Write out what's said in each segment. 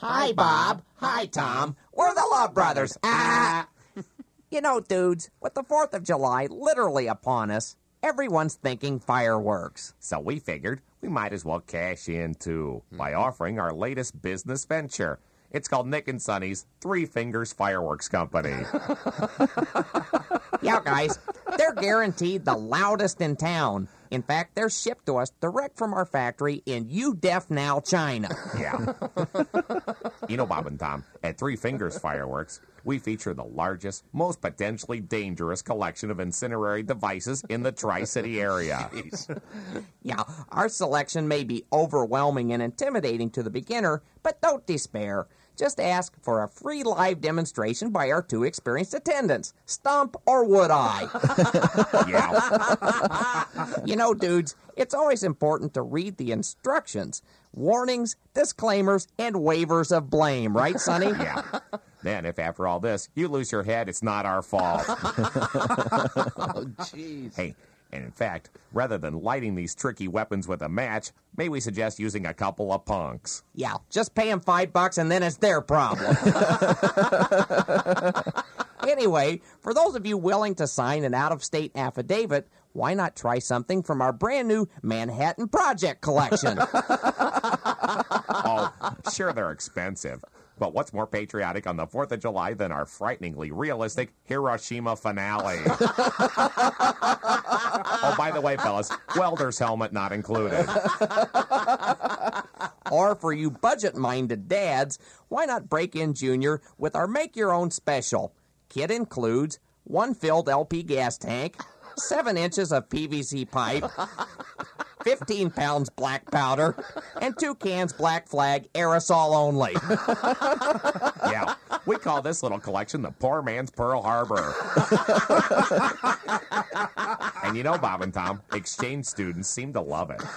Hi, Bob. Hi, Tom. We're the Love Brothers. Ah! You know, dudes, with the 4th of July literally upon us, everyone's thinking fireworks. So we figured we might as well cash in too by offering our latest business venture. It's called Nick and Sonny's Three Fingers Fireworks Company. Yeah, guys, they're guaranteed the loudest in town. In fact, they're shipped to us direct from our factory in UDEF now, China. yeah. you know, Bob and Tom, at Three Fingers Fireworks, we feature the largest, most potentially dangerous collection of incendiary devices in the Tri City area. Yeah, our selection may be overwhelming and intimidating to the beginner, but don't despair. Just ask for a free live demonstration by our two experienced attendants, Stump or Wood Eye. yeah. you know, dudes, it's always important to read the instructions, warnings, disclaimers, and waivers of blame, right, Sonny? Yeah. Then, if after all this you lose your head, it's not our fault. Oh, jeez. Hey, and in fact, rather than lighting these tricky weapons with a match, may we suggest using a couple of punks? Yeah, just pay them five bucks and then it's their problem. anyway, for those of you willing to sign an out of state affidavit, why not try something from our brand new Manhattan Project collection? Oh, sure, they're expensive. But what's more patriotic on the 4th of July than our frighteningly realistic Hiroshima finale? oh, by the way, fellas, welder's helmet not included. or for you budget minded dads, why not break in Junior with our make your own special? Kit includes one filled LP gas tank, seven inches of PVC pipe, 15 pounds black powder, and two cans black flag aerosol only. Yeah, we call this little collection the poor man's Pearl Harbor. And you know, Bob and Tom, exchange students seem to love it.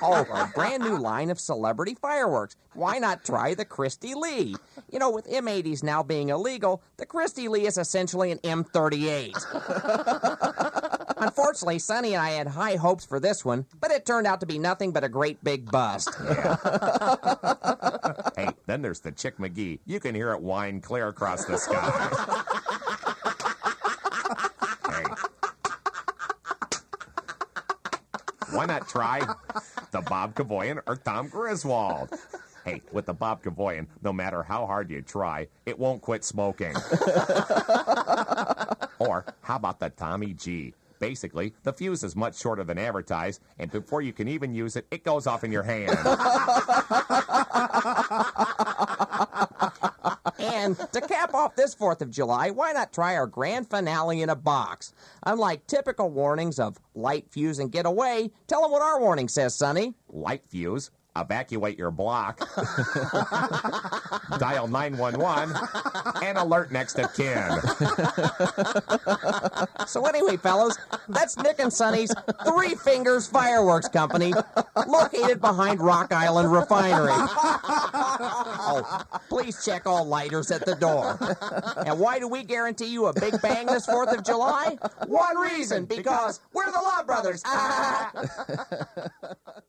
Oh, a brand new line of celebrity fireworks. Why not try the Kristi Lee? You know, with M80s now being illegal, the Kristi Lee is essentially an M38. Unfortunately, Sonny and I had high hopes for this one, but it turned out to be nothing but a great big bust. Hey, then there's the Chick McGee. You can hear it whine clear across the sky. Why not try the Bob Kevoian or Tom Griswold? Hey, with the Bob Kevoian, no matter how hard you try, it won't quit smoking. or how about the Tommy G? Basically, the fuse is much shorter than advertised, and before you can even use it, it goes off in your hand. To cap off this 4th of July, why not try our grand finale in a box? Unlike typical warnings of light, fuse, and get away, tell them what our warning says, Sonny. light fuse, evacuate your block, dial 911, and alert next of kin. So anyway, fellas, that's Nick and Sonny's Three Fingers Fireworks Company, located behind Rock Island Refinery. Oh, please check all lighters at the door. And why do we guarantee you a big bang this 4th of July? One reason, because we're the Law Brothers.